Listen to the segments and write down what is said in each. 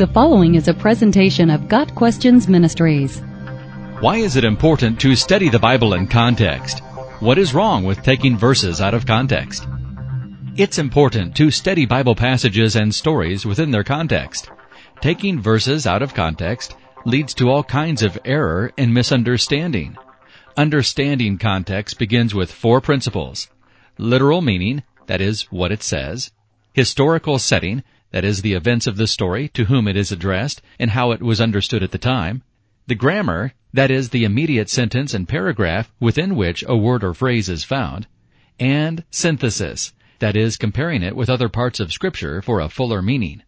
The following is a presentation of Got Questions Ministries. Why is it important to study the Bible in context? What is wrong with taking verses out of context? It's important to study Bible passages and stories within their context. Taking verses out of context leads to all kinds of error and misunderstanding. Understanding context begins with four principles. Literal meaning, that is, what it says. Historical setting, that is, the events of the story, to whom it is addressed, and how it was understood at the time. The grammar, that is, the immediate sentence and paragraph within which a word or phrase is found. And synthesis, that is, comparing it with other parts of Scripture for a fuller meaning.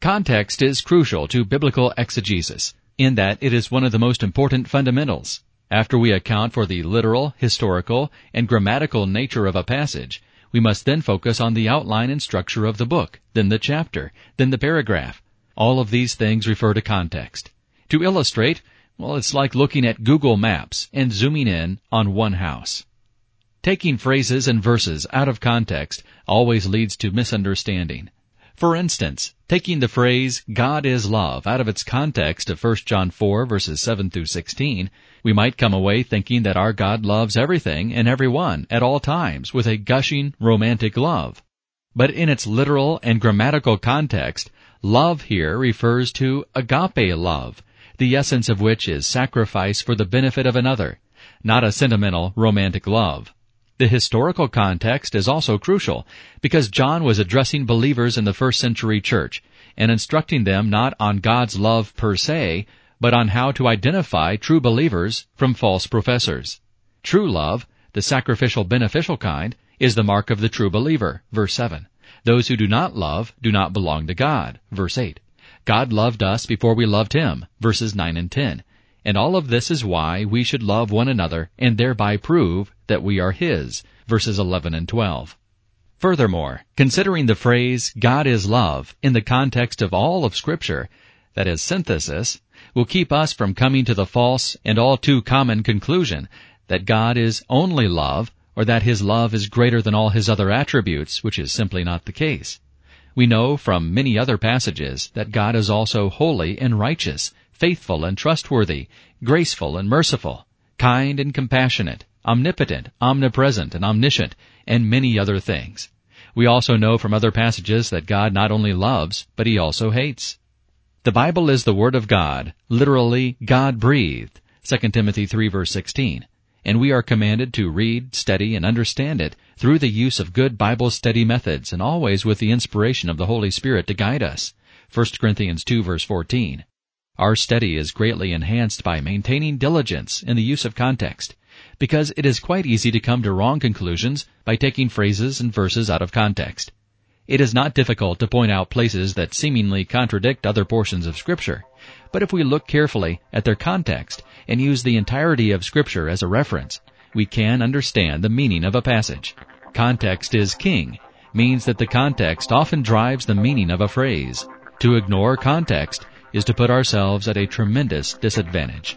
Context is crucial to biblical exegesis, in that it is one of the most important fundamentals. After we account for the literal, historical, and grammatical nature of a passage, we must then focus on the outline and structure of the book, then the chapter, then the paragraph. All of these things refer to context. To illustrate, well, it's like looking at Google Maps and zooming in on one house. Taking phrases and verses out of context always leads to misunderstanding. For instance, taking the phrase God is love out of its context of 1 John 4 verses 7 through 16, we might come away thinking that our God loves everything and everyone at all times with a gushing romantic love. But in its literal and grammatical context, love here refers to agape love, the essence of which is sacrifice for the benefit of another, not a sentimental romantic love. The historical context is also crucial because John was addressing believers in the first century church and instructing them not on God's love per se, but on how to identify true believers from false professors. True love, the sacrificial beneficial kind, is the mark of the true believer, verse 7. Those who do not love do not belong to God, verse 8. God loved us before we loved Him, verses 9 and 10. And all of this is why we should love one another and thereby prove that we are His, verses 11 and 12. Furthermore, considering the phrase, God is love, in the context of all of scripture, that is synthesis, will keep us from coming to the false and all too common conclusion that God is only love, or that His love is greater than all His other attributes, which is simply not the case. We know from many other passages that God is also holy and righteous, faithful and trustworthy, graceful and merciful, kind and compassionate, omnipotent, omnipresent, and omniscient, and many other things. We also know from other passages that God not only loves, but He also hates. The Bible is the Word of God, literally God breathed, 2 Timothy 3 verse 16, and we are commanded to read, study, and understand it through the use of good Bible study methods and always with the inspiration of the Holy Spirit to guide us. 1 Corinthians 2 verse 14. Our study is greatly enhanced by maintaining diligence in the use of context, because it is quite easy to come to wrong conclusions by taking phrases and verses out of context. It is not difficult to point out places that seemingly contradict other portions of Scripture, but if we look carefully at their context and use the entirety of Scripture as a reference, we can understand the meaning of a passage. Context is king, means that the context often drives the meaning of a phrase. To ignore context is to put ourselves at a tremendous disadvantage.